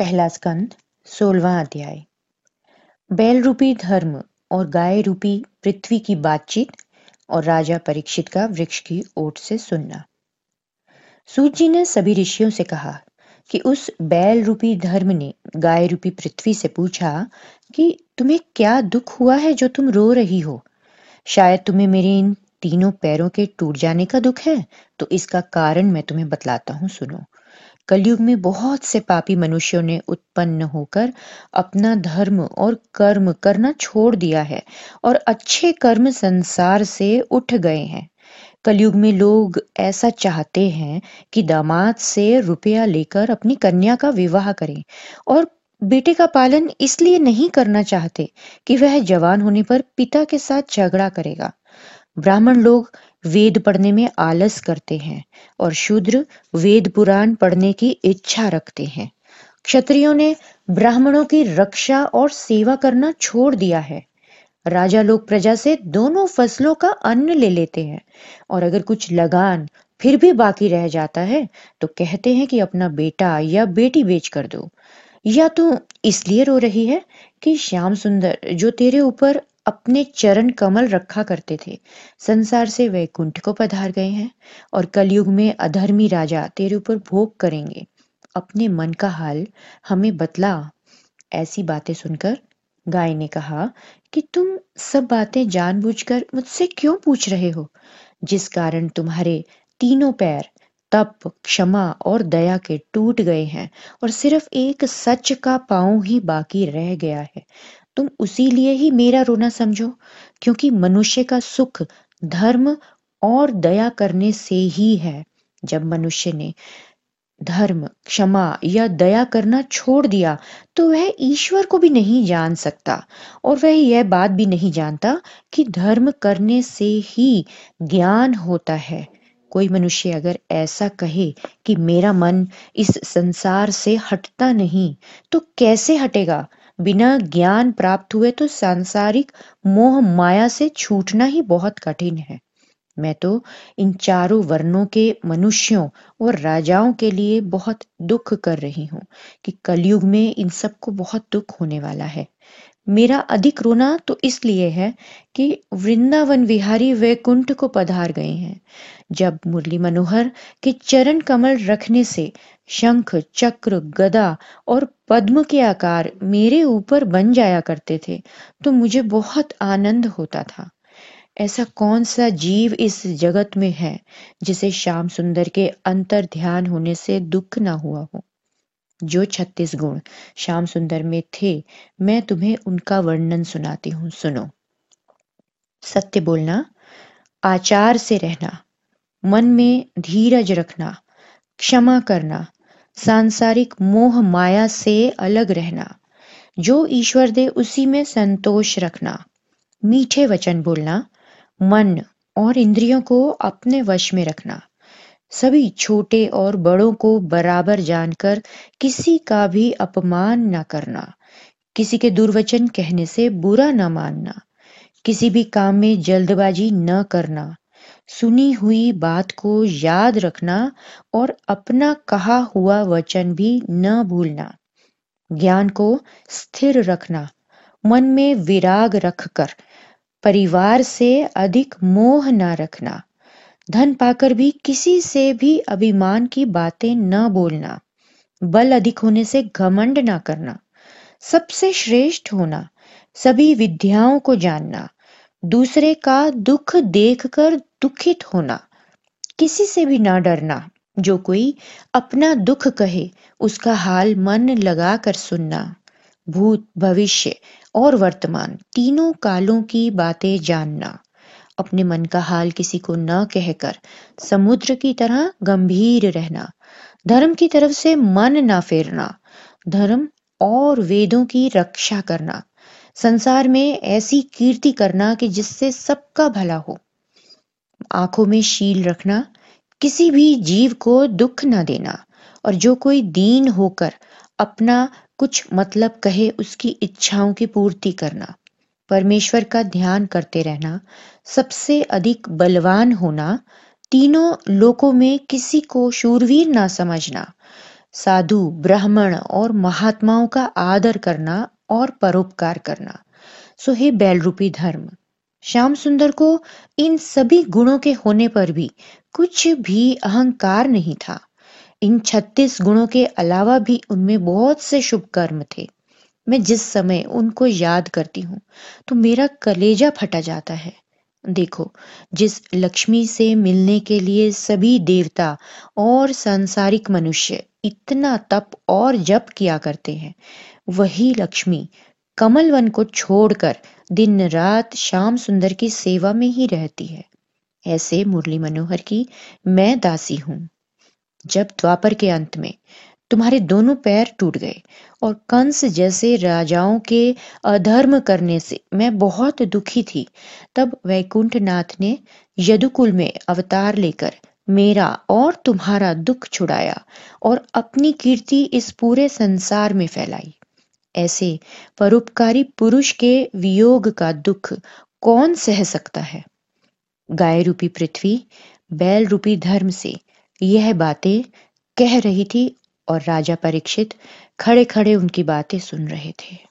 पहला स्कंद, सोलवा अध्याय। बैल रूपी धर्म और गाय रूपी पृथ्वी की बातचीत और राजा परीक्षित का वृक्ष की ओट से सुनना। सूत जी ने सभी ऋषियों से कहा कि उस बैल रूपी धर्म ने गाय रूपी पृथ्वी से पूछा कि तुम्हें क्या दुख हुआ है जो तुम रो रही हो? शायद तुम्हें मेरे इन तीनों पैरों के टूट जाने का दुख है तो इसका कारण मैं तुम्हें बतलाता हूँ, सुनो। कलयुग में बहुत से पापी मनुष्यों ने उत्पन्न होकर अपना धर्म और कर्म करना छोड़ दिया है और अच्छे कर्म संसार से उठ गए हैं। कलयुग में लोग ऐसा चाहते हैं कि दामाद से रुपया लेकर अपनी कन्या का विवाह करें और बेटे का पालन इसलिए नहीं करना चाहते कि वह जवान होने पर पिता के साथ झगड़ा करेगा। ब्राह्मण लोग वेद पढ़ने में आलस करते हैं और शूद्र वेद पुराण पढ़ने की इच्छा रखते हैं। क्षत्रियों ने ब्राह्मणों की रक्षा और सेवा करना छोड़ दिया है। राजा लोग प्रजा से दोनों फ़सलों का अन्न ले लेते हैं और अगर कुछ लगान फिर भी बाकी रह जाता है तो कहते हैं कि अपना बेटा या बेटी बेच कर दो। या तो इसलिए रो रही है कि श्याम सुंदर, जो तेरे ऊपर अपने चरण कमल रखा करते थे। संसार से वैकुंठ को पधार गए हैं और कलयुग में अधर्मी राजा तेरे ऊपर भोग करेंगे। अपने मन का हाल हमें बतला। ऐसी बातें सुनकर गाय ने कहा कि तुम सब बातें जानबूझकर मुझसे क्यों पूछ रहे हो? जिस कारण तुम्हारे तीनों पैर तप, क्षमा और दया के टूट गए हैं और सिर्फ़ एक सच का पाँव ही बाकी रह गया है। तुम उसी लिए ही मेरा रोना समझो, क्योंकि मनुष्य का सुख धर्म और दया करने से ही है। जब मनुष्य ने धर्म, क्षमा या दया करना छोड़ दिया तो वह ईश्वर को भी नहीं जान सकता, और वह यह बात भी नहीं जानता कि धर्म करने से ही ज्ञान होता है। कोई मनुष्य अगर ऐसा कहे कि मेरा मन इस संसार से हटता नहीं तो कैसे हटेगा? बिना ज्ञान प्राप्त हुए तो सांसारिक मोह माया से छूटना ही बहुत कठिन है। मैं तो इन चारों वर्णों के मनुष्यों और राजाओं के लिए बहुत दुख कर रही हूँ कि कलयुग में इन सबको बहुत दुख होने वाला है। मेरा अधिक रोना तो इसलिए है कि वृंदावन विहारी वैकुंठ को पधार गए हैं। जब मुरली मनोहर के चरण कमल रखने से शंख, चक्र, गदा और पद्म के आकार मेरे ऊपर बन जाया करते थे तो मुझे बहुत आनंद होता था। ऐसा कौन सा जीव इस जगत में है जिसे श्याम सुंदर के अंतर ध्यान होने से दुख ना हुआ हो? जो छत्तीस गुण श्याम सुंदर में थे, मैं तुम्हें उनका वर्णन सुनाती हूँ, सुनो। सत्य बोलना, आचार से रहना, मन में धीरज रखना, क्षमा करना, सांसारिक मोह माया से अलग रहना, जो ईश्वर दे उसी में संतोष रखना। मीठे वचन बोलना, मन और इंद्रियों को अपने वश में रखना। सभी छोटे और बड़ों को बराबर जानकर किसी का भी अपमान न करना, किसी के दुर्वचन कहने से बुरा न मानना, किसी भी काम में जल्दबाजी न करना, सुनी हुई बात को याद रखना और अपना कहा हुआ वचन भी न भूलना। ज्ञान को स्थिर रखना, मन में विराग रखकर, परिवार से अधिक मोह न रखना। धन पाकर भी किसी से भी अभिमान की बातें न बोलना, बल अधिक होने से घमंड ना करना, सबसे श्रेष्ठ होना, सभी विद्याओं को जानना, दूसरे का दुख देखकर दुखित होना, किसी से भी ना डरना, जो कोई अपना दुख कहे, उसका हाल मन लगा कर सुनना, भूत, भविष्य और वर्तमान, तीनों कालों की बातें जानना। अपने मन का हाल किसी को न कहकर समुद्र की तरह गंभीर रहना, धर्म की तरफ़ से मन न फेरना, धर्म और वेदों की रक्षा करना, संसार में ऐसी कीर्ति करना कि जिससे सबका भला हो। आँखों में शील रखना, किसी भी जीव को दुख न देना और जो कोई दीन होकर अपना कुछ मतलब कहे उसकी इच्छाओं की पूर्ति करना। परमेश्वर का ध्यान करते रहना, सबसे अधिक बलवान होना, तीनों लोकों में किसी को शूरवीर ना समझना, साधु, ब्राह्मण और महात्माओं का आदर करना और परोपकार करना। सो हे बैल रूपी धर्म, श्याम सुंदर को इन सभी गुणों के होने पर भी कुछ भी अहंकार नहीं था। इन छत्तीस गुणों के अलावा भी उनमें बहुत से शुभ कर्म थे। मैं जिस समय उनको याद करती हूँ तो मेरा कलेजा फटा जाता है। देखो, जिस लक्ष्मी से मिलने के लिए सभी देवता और सांसारिक मनुष्य इतना तप और जप किया करते हैं, वही लक्ष्मी कमल वन को छोड़कर दिन रात श्याम सुंदर की सेवा में ही रहती है। ऐसे मुरली मनोहर की मैं दासी हूँ। जब द्वापर के अंत में तुम्हारे दोनों पैर टूट गए और कंस जैसे राजाओं के अधर्म करने से मैं बहुत दुखी थी। तब वैकुंठ नाथ ने यदुकुल में अवतार लेकर मेरा और तुम्हारा दुख छुड़ाया और अपनी कीर्ति इस पूरे संसार में फैलाई। ऐसे परोपकारी पुरुष के वियोग का दुख कौन सह सकता है? गाय रूपी पृथ्वी बैल रूपी धर्म से यह बातें कह रही थी और राजा परीक्षित खड़े खड़े उनकी बातें सुन रहे थे।